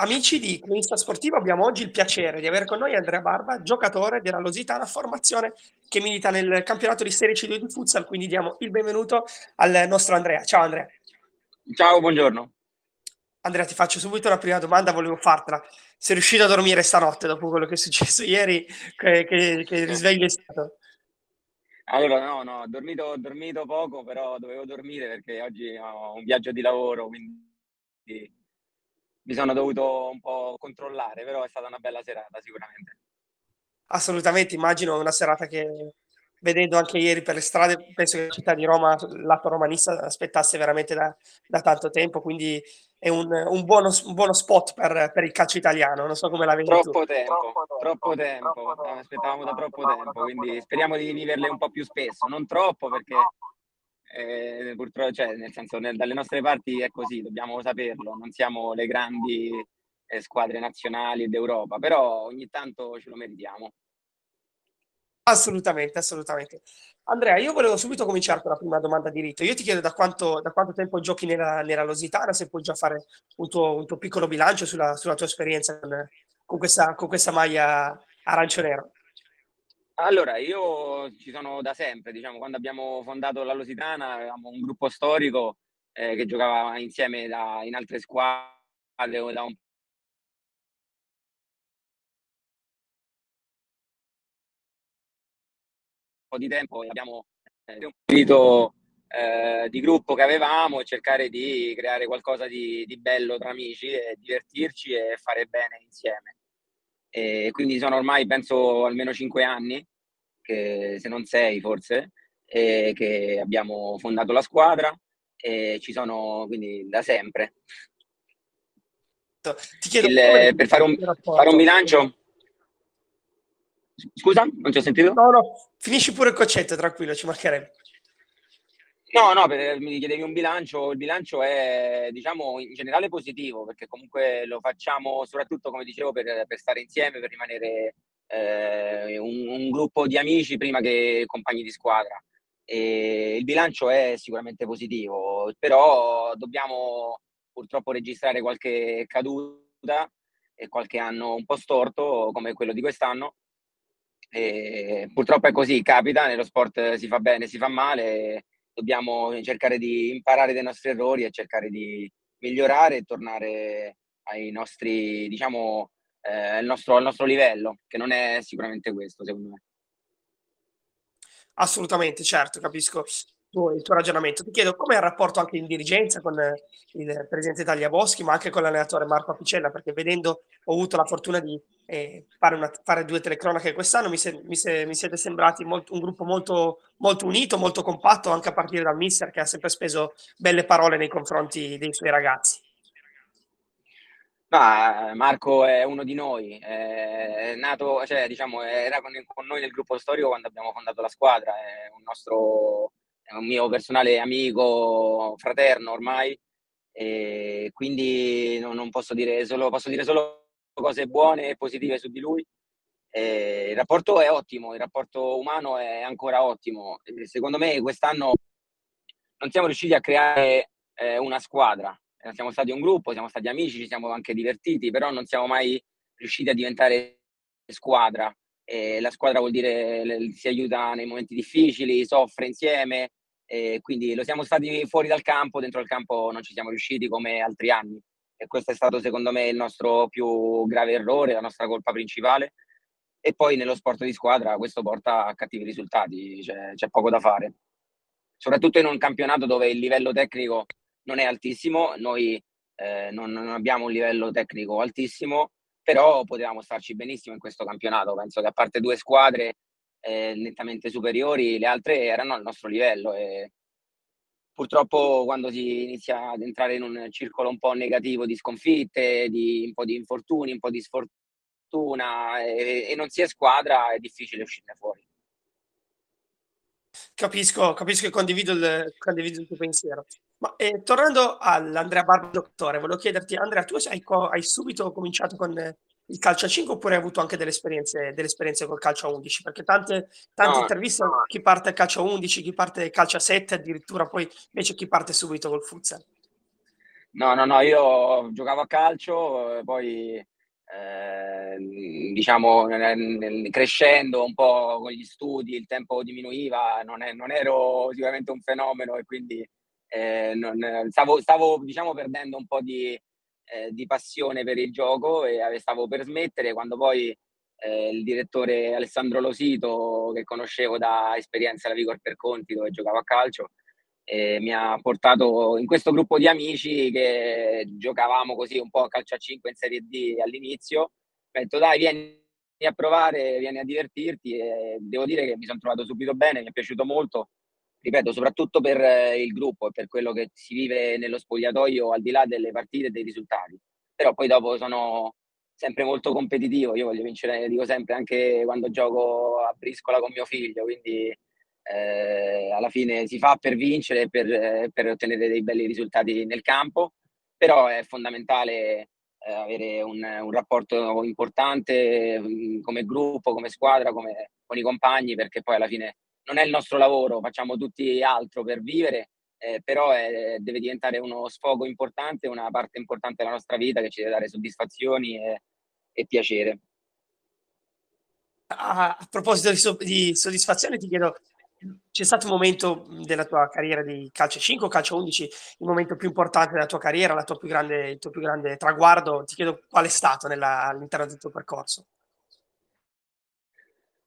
Amici di Cronista Sportivo, abbiamo oggi il piacere di avere con noi Andrea Barba, giocatore della Lusitana, formazione che milita nel campionato di Serie C2 di futsal, quindi diamo il benvenuto al nostro Andrea. Ciao Andrea. Ciao, buongiorno. Andrea, ti faccio subito una prima domanda, volevo fartela. Sei riuscito a dormire stanotte dopo quello che è successo ieri? Che, che, che risveglio è stato? Allora, no, no, ho dormito, ho dormito poco, però dovevo dormire perché oggi ho un viaggio di lavoro, quindi mi sono dovuto un po' controllare, però è stata una bella serata sicuramente. Assolutamente, immagino una serata che vedendo anche ieri per le strade, penso che la città di Roma, lato romanista, aspettasse veramente da, da tanto tempo, quindi è un, un, buono, un buono, spot per, per, il calcio italiano, non so come la vedi troppo. Tempo, troppo tempo, troppo tempo, aspettavamo da troppo tempo, quindi speriamo di viverle un po' più spesso, non troppo perché eh, purtroppo, cioè, nel senso, nel, dalle nostre parti è così, dobbiamo saperlo, non siamo le grandi eh, squadre nazionali d'Europa, però ogni tanto ce lo meritiamo. Assolutamente, assolutamente. Andrea, io volevo subito cominciare con la prima domanda di rito. Io ti chiedo da quanto, da quanto tempo giochi nella, nella, Lositana, se puoi già fare un tuo, un tuo piccolo bilancio sulla, sulla tua esperienza con, con, questa, con questa maglia arancio-nero. Allora, io ci sono da sempre, diciamo, quando abbiamo fondato la Lusitana avevamo un gruppo storico eh, che giocava insieme da, in altre squadre da un po' di tempo abbiamo eh, un spirito eh, di gruppo che avevamo e cercare di creare qualcosa di, di bello tra amici e divertirci e fare bene insieme. E quindi sono ormai, penso, almeno cinque anni, che, se non sei forse, che abbiamo fondato la squadra e ci sono quindi da sempre. Ti chiedo Il, per fare un, fare un bilancio. Scusa, non ti ho sentito? No, no, finisci pure il concetto, tranquillo, ci mancherebbe. No, no, per, mi chiedevi un bilancio, il bilancio è diciamo in generale positivo perché comunque lo facciamo soprattutto come dicevo per, per stare insieme, per rimanere eh, un, un, gruppo di amici prima che compagni di squadra. E il bilancio è sicuramente positivo, però dobbiamo purtroppo registrare qualche caduta e qualche anno un po' storto come quello di quest'anno. E purtroppo è così, capita, nello sport si fa bene, si fa male dobbiamo cercare di imparare dai nostri errori e cercare di migliorare e tornare ai nostri, diciamo, eh, al, nostro, al nostro livello, che non è sicuramente questo, secondo me. Assolutamente, certo, capisco il tuo ragionamento. Ti chiedo come è il rapporto anche in dirigenza con il presidente Taglia Boschi, ma anche con l'allenatore Marco Apicella, perché vedendo ho avuto la fortuna di eh, fare, una, fare, due telecronache quest'anno, mi, se, mi, se, mi siete sembrati molto, un gruppo molto, molto unito, molto compatto, anche a partire dal mister che ha sempre speso belle parole nei confronti dei suoi ragazzi. Ma Marco è uno di noi, è nato, cioè, diciamo, era con, con, noi nel gruppo storico quando abbiamo fondato la squadra, è un nostro, è un mio personale amico, fraterno ormai, e quindi non, non posso dire solo, posso dire solo cose buone e positive su di lui. Eh, il rapporto è ottimo, il rapporto umano è ancora ottimo. secondo me quest'anno non siamo riusciti a creare eh, una squadra. Eh, siamo stati un gruppo, siamo stati amici, ci siamo anche divertiti, però non siamo mai riusciti a diventare squadra. la squadra vuol dire si aiuta nei momenti difficili, soffre insieme, quindi lo siamo stati fuori dal campo, dentro il campo non ci siamo riusciti come altri anni e questo è stato secondo me il nostro più grave errore, la nostra colpa principale. E poi nello sport di squadra questo porta a cattivi risultati, cioè, c'è poco da fare. Soprattutto in un campionato dove il livello tecnico non è altissimo, noi eh, non, non abbiamo un livello tecnico altissimo, però potevamo starci benissimo in questo campionato. Penso che a parte due squadre eh, nettamente superiori, le altre erano al nostro livello e purtroppo quando si inizia ad entrare in un circolo un po' negativo di sconfitte, di un po' di infortuni, un po' di sfortuna e, e non si è squadra, è difficile uscirne fuori. Capisco, capisco e condivido il, condivido il tuo pensiero. Ma eh, tornando all'Andrea Barba dottore, volevo chiederti, Andrea, tu hai, hai subito cominciato con il calcio a 5 oppure hai avuto anche delle esperienze, delle esperienze col calcio a 11? Perché tante, tante no, interviste, no. chi parte al calcio a 11, chi parte al calcio a 7, addirittura poi invece chi parte subito col futsal. No, no, no, io giocavo a calcio, poi eh, diciamo crescendo un po' con gli studi il tempo diminuiva, non, è, non ero sicuramente un fenomeno e quindi eh, non, stavo, stavo diciamo, perdendo un po' di, eh, di, passione per il gioco e stavo per smettere quando poi eh, il direttore Alessandro Losito, che conoscevo da esperienza alla Vigor per Conti dove giocavo a calcio, e mi ha portato in questo gruppo di amici che giocavamo così un po' a calcio a 5 in Serie D all'inizio. Ho detto dai, vieni a provare, vieni a divertirti e devo dire che mi sono trovato subito bene, mi è piaciuto molto, ripeto, soprattutto per il gruppo e per quello che si vive nello spogliatoio al di là delle partite e dei risultati. Però poi dopo sono sempre molto competitivo, io voglio vincere, dico sempre, anche quando gioco a briscola con mio figlio, quindi eh, alla fine si fa per vincere, per, per, ottenere dei belli risultati nel campo, però è fondamentale eh, avere un, un, rapporto importante mm, come gruppo, come squadra, come, con i compagni, perché poi alla fine non è il nostro lavoro, facciamo tutti altro per vivere, eh, però è, deve diventare uno sfogo importante, una parte importante della nostra vita che ci deve dare soddisfazioni e, e piacere. A, a proposito di, so, di soddisfazione, ti chiedo c'è stato un momento della tua carriera di calcio 5 o calcio 11, il momento più importante della tua carriera, tua grande, il tuo più grande traguardo? Ti chiedo qual è stato nella, all'interno del tuo percorso.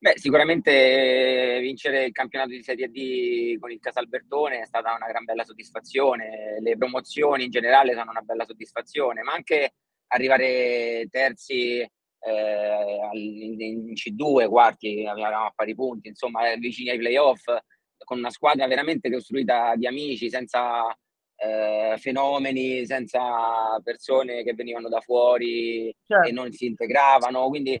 Beh, sicuramente vincere il campionato di Serie D con il Casalbertone è stata una gran bella soddisfazione, le promozioni in generale sono una bella soddisfazione, ma anche arrivare terzi eh, in C2, quarti, avevamo a pari punti, insomma, eh, vicini ai playoff, con una squadra veramente costruita di amici, senza eh, fenomeni, senza persone che venivano da fuori certo. e non si integravano. Quindi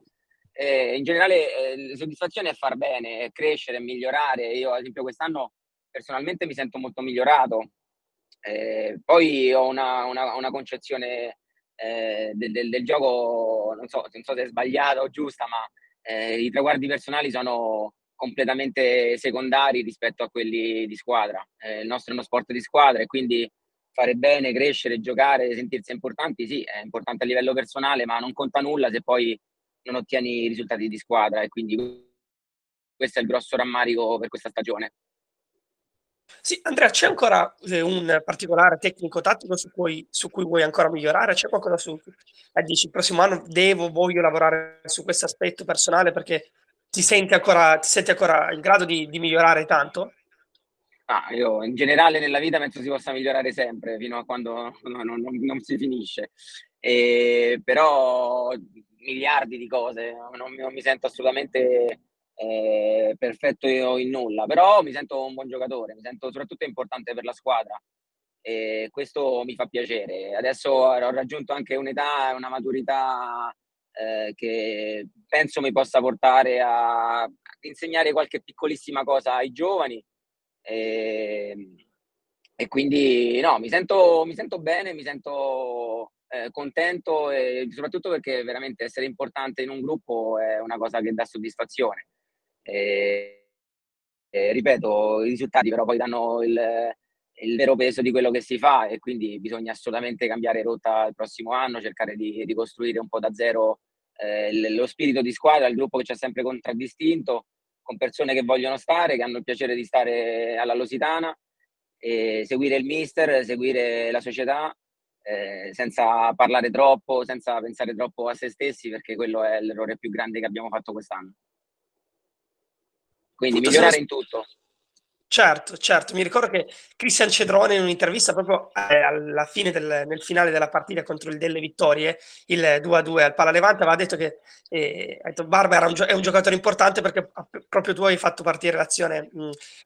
eh, in generale eh, la soddisfazione è far bene, è crescere, migliorare. Io ad esempio quest'anno personalmente mi sento molto migliorato. Eh, poi ho una, una, una concezione eh, del, del, del, gioco, non so, non so, se è sbagliata o giusta, ma eh, i traguardi personali sono completamente secondari rispetto a quelli di squadra. Eh, il nostro è uno sport di squadra e quindi fare bene, crescere, giocare, sentirsi importanti, sì, è importante a livello personale, ma non conta nulla se poi non ottieni i risultati di squadra e quindi questo è il grosso rammarico per questa stagione. Sì, Andrea, c'è ancora eh, un particolare tecnico-tattico su cui, su cui vuoi ancora migliorare? C'è qualcosa su cui eh, dici il prossimo anno devo, voglio lavorare su questo aspetto personale perché ti senti ancora, ti senti ancora in grado di, di migliorare tanto? Ah, io in generale nella vita penso si possa migliorare sempre fino a quando non, non, non si finisce. E, però miliardi di cose, non, non mi sento assolutamente eh, perfetto in nulla, però mi sento un buon giocatore, mi sento soprattutto importante per la squadra e questo mi fa piacere. Adesso ho raggiunto anche un'età, una maturità eh, che penso mi possa portare a insegnare qualche piccolissima cosa ai giovani e, e quindi no, mi sento, mi sento bene, mi sento eh, contento e soprattutto perché veramente essere importante in un gruppo è una cosa che dà soddisfazione. E, e, ripeto, i risultati però poi danno il, il, vero peso di quello che si fa e quindi bisogna assolutamente cambiare rotta il prossimo anno, cercare di ricostruire un po' da zero eh, lo spirito di squadra, il gruppo che ci ha sempre contraddistinto, con persone che vogliono stare, che hanno il piacere di stare alla Lositana, seguire il mister, seguire la società eh, senza parlare troppo, senza pensare troppo a se stessi, perché quello è l'errore più grande che abbiamo fatto quest'anno. Quindi migliorare in tutto. Certo, certo. Mi ricordo che Cristian Cedrone in un'intervista proprio eh, alla fine del, nel finale della partita contro il Delle Vittorie, il 2-2 al Palalevante, aveva detto che eh, Barba un è un giocatore importante perché proprio tu hai fatto partire l'azione,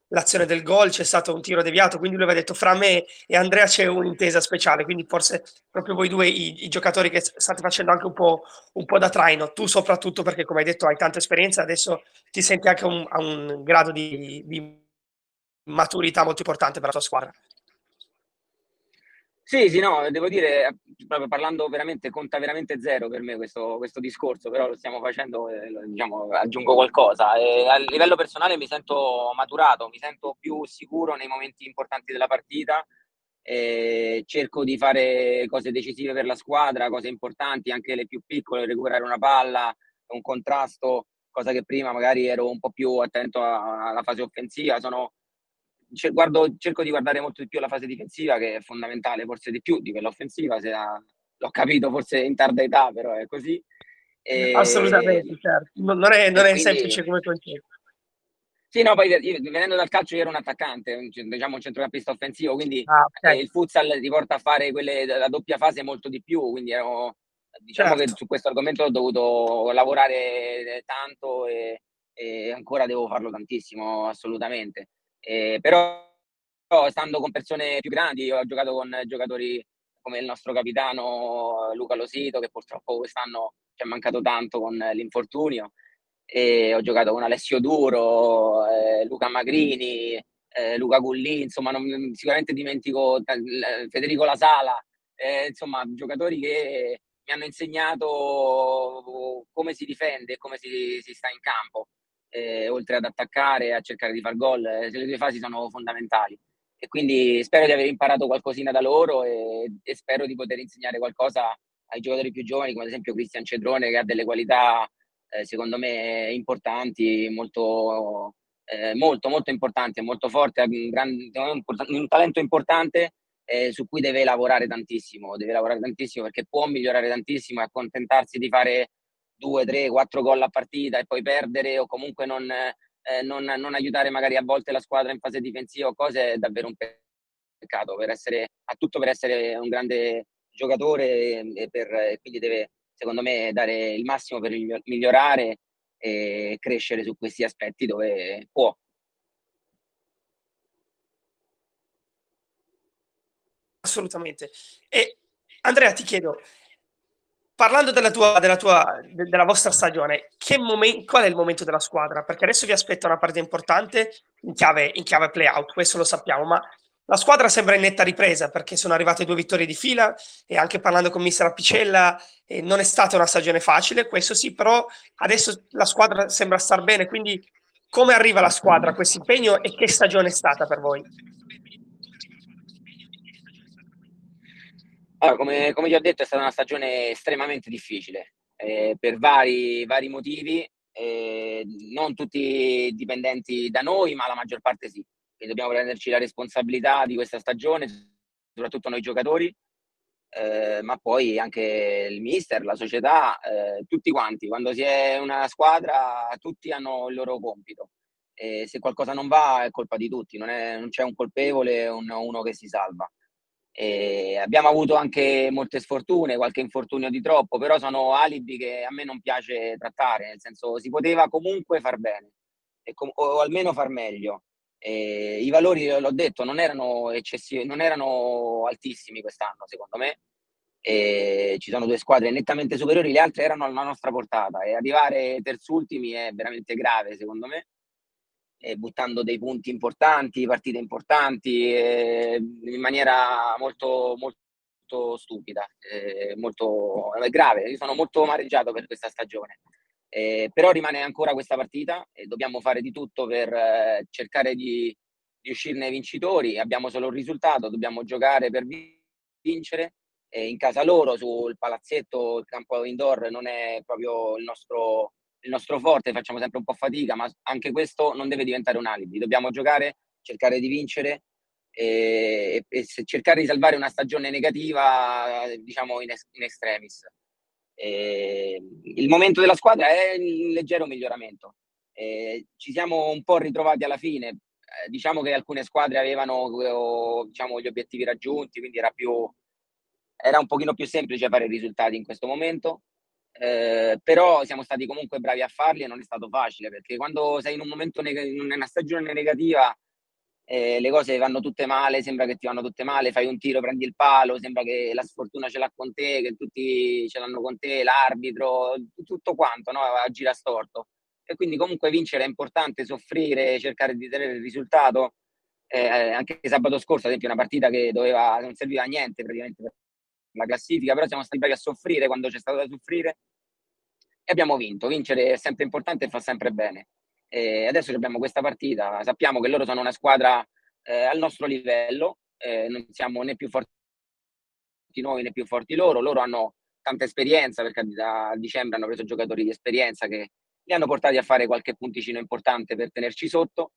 l'azione del gol, c'è stato un tiro deviato, quindi lui aveva detto fra me e Andrea c'è un'intesa speciale, quindi forse proprio voi due i, i giocatori che state facendo anche un po', un po', da traino, tu soprattutto perché come hai detto hai tanta esperienza, adesso ti senti anche un, a un grado di, di maturità molto importante per la tua squadra. Sì, sì, no, devo dire, proprio parlando veramente, conta veramente zero per me questo, questo discorso, però lo stiamo facendo, eh, diciamo, aggiungo qualcosa. E a livello personale mi sento maturato, mi sento più sicuro nei momenti importanti della partita eh, cerco di fare cose decisive per la squadra, cose importanti, anche le più piccole, recuperare una palla, un contrasto, cosa che prima magari ero un po' più attento alla fase offensiva. Sono, guardo, cerco di guardare molto di più la fase difensiva, che è fondamentale, forse di più di quella offensiva, se ha, l'ho capito forse in tarda età, però è così. E, Assolutamente, certo. Non è, non è quindi, semplice come concetto. Sì, no, poi io, venendo dal calcio io ero un attaccante, diciamo un centrocampista offensivo, quindi ah, okay. eh, il futsal ti porta a fare quelle, la doppia fase molto di più, quindi ero, diciamo certo. che su questo argomento ho dovuto lavorare tanto e, e ancora devo farlo tantissimo, assolutamente. Eh, però, però stando con persone più grandi, ho giocato con giocatori come il nostro capitano Luca Losito, che purtroppo quest'anno ci è mancato tanto con l'infortunio, e ho giocato con Alessio Duro, eh, Luca Magrini, eh, Luca Gulli, insomma non, sicuramente dimentico Federico Lasala, eh, insomma giocatori che mi hanno insegnato come si difende e come si, si, sta in campo, eh, oltre ad attaccare e a cercare di far gol, eh, le due fasi sono fondamentali. E quindi spero di aver imparato qualcosina da loro e, e spero di poter insegnare qualcosa ai giocatori più giovani, come ad esempio Cristian Cedrone, che ha delle qualità eh, secondo me importanti, molto, eh, molto, molto importanti, molto forte, ha un, grande, un talento importante eh, su cui deve lavorare tantissimo, deve lavorare tantissimo perché può migliorare tantissimo e accontentarsi di fare due, tre, quattro gol a partita e poi perdere o comunque non, eh, non, non, aiutare magari a volte la squadra in fase difensiva o cose è davvero un peccato per essere, ha tutto per essere un grande giocatore e, per, e quindi deve secondo me, dare il massimo per migliorare e crescere su questi aspetti dove può. Assolutamente. E Andrea, ti chiedo, parlando della, tua, della, tua, della vostra stagione, momen- qual è il momento della squadra? Perché adesso vi aspetta una parte importante in chiave, in chiave play-out, questo lo sappiamo, ma la squadra sembra in netta ripresa perché sono arrivate due vittorie di fila e anche parlando con mister Apicella eh, non è stata una stagione facile, questo sì, però adesso la squadra sembra star bene, quindi come arriva la squadra a questo impegno e che stagione è stata per voi? Allora, come, come, ti ho detto, è stata una stagione estremamente difficile eh, per vari, vari motivi, eh, non tutti dipendenti da noi, ma la maggior parte sì che dobbiamo prenderci la responsabilità di questa stagione, soprattutto noi giocatori, eh, ma poi anche il mister, la società, eh, tutti quanti. Quando si è una squadra, tutti hanno il loro compito. E se qualcosa non va è colpa di tutti, non, è, non c'è un colpevole o un, uno che si salva. E abbiamo avuto anche molte sfortune, qualche infortunio di troppo, però sono alibi che a me non piace trattare, nel senso si poteva comunque far bene com- o almeno far meglio. Eh, I valori, l'ho detto, non erano eccessivi, non erano altissimi quest'anno, secondo me. E ci sono due squadre nettamente superiori, le altre erano alla nostra portata e arrivare terzultimi è veramente grave, secondo me. Buttando dei punti importanti, partite importanti, eh, in maniera molto, molto stupida, eh, molto grave. Io sono molto amareggiato per questa stagione. Eh, però rimane ancora questa partita e dobbiamo fare di tutto per eh, cercare di, di, uscirne vincitori. Abbiamo solo un risultato, dobbiamo giocare per vincere. In casa loro, sul palazzetto, il campo indoor non è proprio il nostro, il nostro forte, facciamo sempre un po' fatica, ma anche questo non deve diventare un alibi. Dobbiamo giocare, cercare di vincere e, e cercare di salvare una stagione negativa, diciamo, in, in extremis. Eh, il momento della squadra è in leggero miglioramento. Eh, ci siamo un po' ritrovati alla fine. Eh, diciamo che alcune squadre avevano diciamo, gli obiettivi raggiunti, quindi era, più, era un pochino più semplice fare i risultati in questo momento. Eh, però siamo stati comunque bravi a farli e non è stato facile perché quando sei in un momento neg- in una stagione negativa eh, le cose vanno tutte male, sembra che ti vanno tutte male, fai un tiro, prendi il palo, sembra che la sfortuna ce l'ha con te, che tutti ce l'hanno con te, l'arbitro, tutto quanto, no? gira storto. E quindi comunque vincere è importante, soffrire, cercare di tenere il risultato. Eh, anche sabato scorso, ad esempio, una partita che doveva, non serviva a niente praticamente per la classifica, però siamo stati bravi a soffrire quando c'è stato da soffrire. E abbiamo vinto. Vincere è sempre importante e fa sempre bene. E adesso abbiamo questa partita, sappiamo che loro sono una squadra eh, al nostro livello, eh, non siamo né più forti noi né più forti loro, loro hanno tanta esperienza perché da dicembre hanno preso giocatori di esperienza che li hanno portati a fare qualche punticino importante per tenerci sotto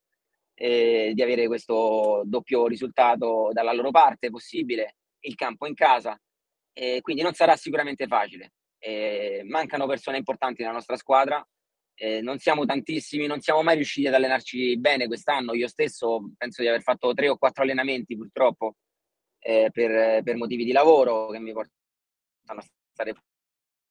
e di avere questo doppio risultato dalla loro parte possibile, il campo in casa, e quindi non sarà sicuramente facile. E mancano persone importanti nella nostra squadra, eh, non siamo tantissimi, non siamo mai riusciti ad allenarci bene quest'anno. Io stesso penso di aver fatto tre o quattro allenamenti purtroppo eh, per, per, motivi di lavoro che mi portano a stare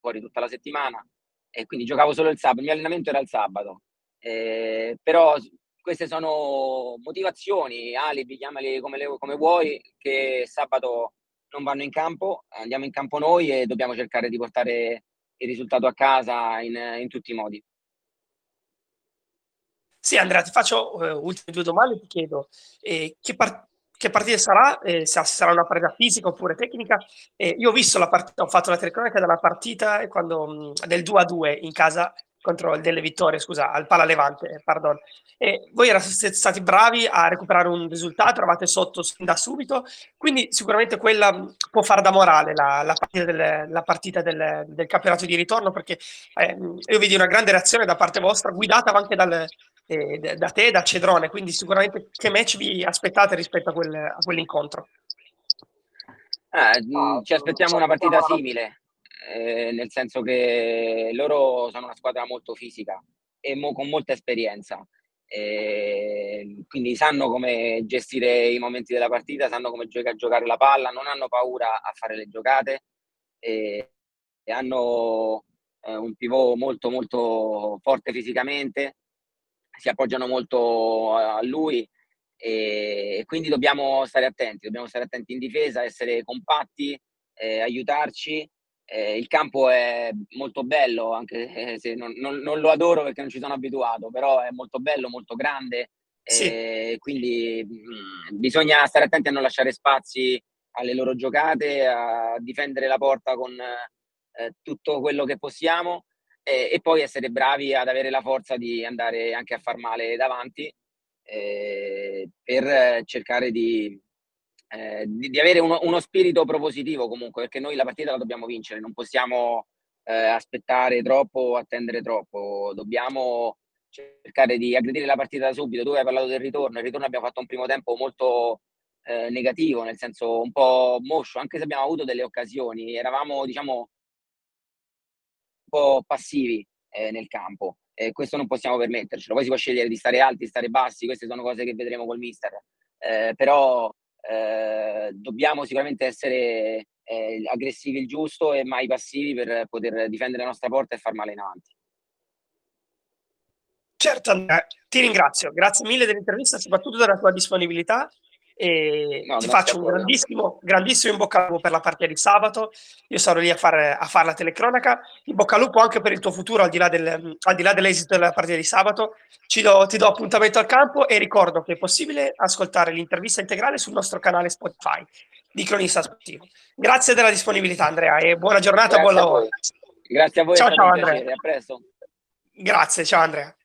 fuori tutta la settimana e quindi giocavo solo il sabato. Il mio allenamento era il sabato, eh, però queste sono motivazioni, alibi, chiamali come, le, come vuoi, che sabato non vanno in campo, andiamo in campo noi e dobbiamo cercare di portare il risultato a casa in, in tutti i modi. Sì, Andrea, ti faccio uh, ultime due domande. Ti chiedo eh, che, par- che, partita sarà, eh, se sarà una partita fisica oppure tecnica. Eh, io ho visto la partita, ho fatto la telecronaca della partita quando, mh, del 2 a 2 in casa contro delle vittorie, scusa, al Pala Levante, pardon. E voi eravate stati bravi a recuperare un risultato, eravate sotto da subito, quindi sicuramente quella può fare da morale la, la partita, del, la partita del, del, campionato di ritorno, perché eh, io vedi una grande reazione da parte vostra, guidata anche dal, eh, da te, da Cedrone, quindi sicuramente che match vi aspettate rispetto a, quel, a quell'incontro? Eh, ci aspettiamo una partita simile, eh, nel senso che loro sono una squadra molto fisica e mo- con molta esperienza. Eh, quindi sanno come gestire i momenti della partita, sanno come gioca- giocare la palla, non hanno paura a fare le giocate e, e hanno eh, un pivot molto molto forte fisicamente, si appoggiano molto a lui e quindi dobbiamo stare attenti, dobbiamo stare attenti in difesa, essere compatti, eh, aiutarci eh, il campo è molto bello, anche se non, non, non, lo adoro perché non ci sono abituato, però è molto bello, molto grande. Sì. Eh, quindi mh, mm, bisogna stare attenti a non lasciare spazi alle loro giocate, a difendere la porta con eh, tutto quello che possiamo e, e, poi essere bravi ad avere la forza di andare anche a far male davanti eh, per cercare di, eh, di, di, avere uno, uno, spirito propositivo comunque, perché noi la partita la dobbiamo vincere, non possiamo eh, aspettare troppo o attendere troppo, dobbiamo cercare di aggredire la partita da subito. Tu hai parlato del ritorno, il ritorno abbiamo fatto un primo tempo molto eh, negativo, nel senso un po' moscio, anche se abbiamo avuto delle occasioni, eravamo diciamo un po' passivi eh, nel campo. E questo non possiamo permettercelo. Poi si può scegliere di stare alti, stare bassi, queste sono cose che vedremo col mister. Eh, però eh, dobbiamo sicuramente essere eh, aggressivi il giusto e mai passivi per poter difendere la nostra porta e far male in avanti. Certo, Andrea, ti ringrazio. Grazie mille dell'intervista, soprattutto della tua disponibilità e no, ti faccio un grandissimo, grandissimo in bocca al lupo per la partita di sabato. Io sarò lì a fare, a fare la telecronaca. In bocca al lupo anche per il tuo futuro, al di là, del, al di là dell'esito della partita di sabato. Do, ti do appuntamento al campo e ricordo che è possibile ascoltare l'intervista integrale sul nostro canale Spotify di Cronista Sportivo. Grazie della disponibilità, Andrea, e buona giornata, Grazie buon lavoro. Grazie a voi. Ciao, ciao, Andrea. A presto. Grazie, ciao, Andrea.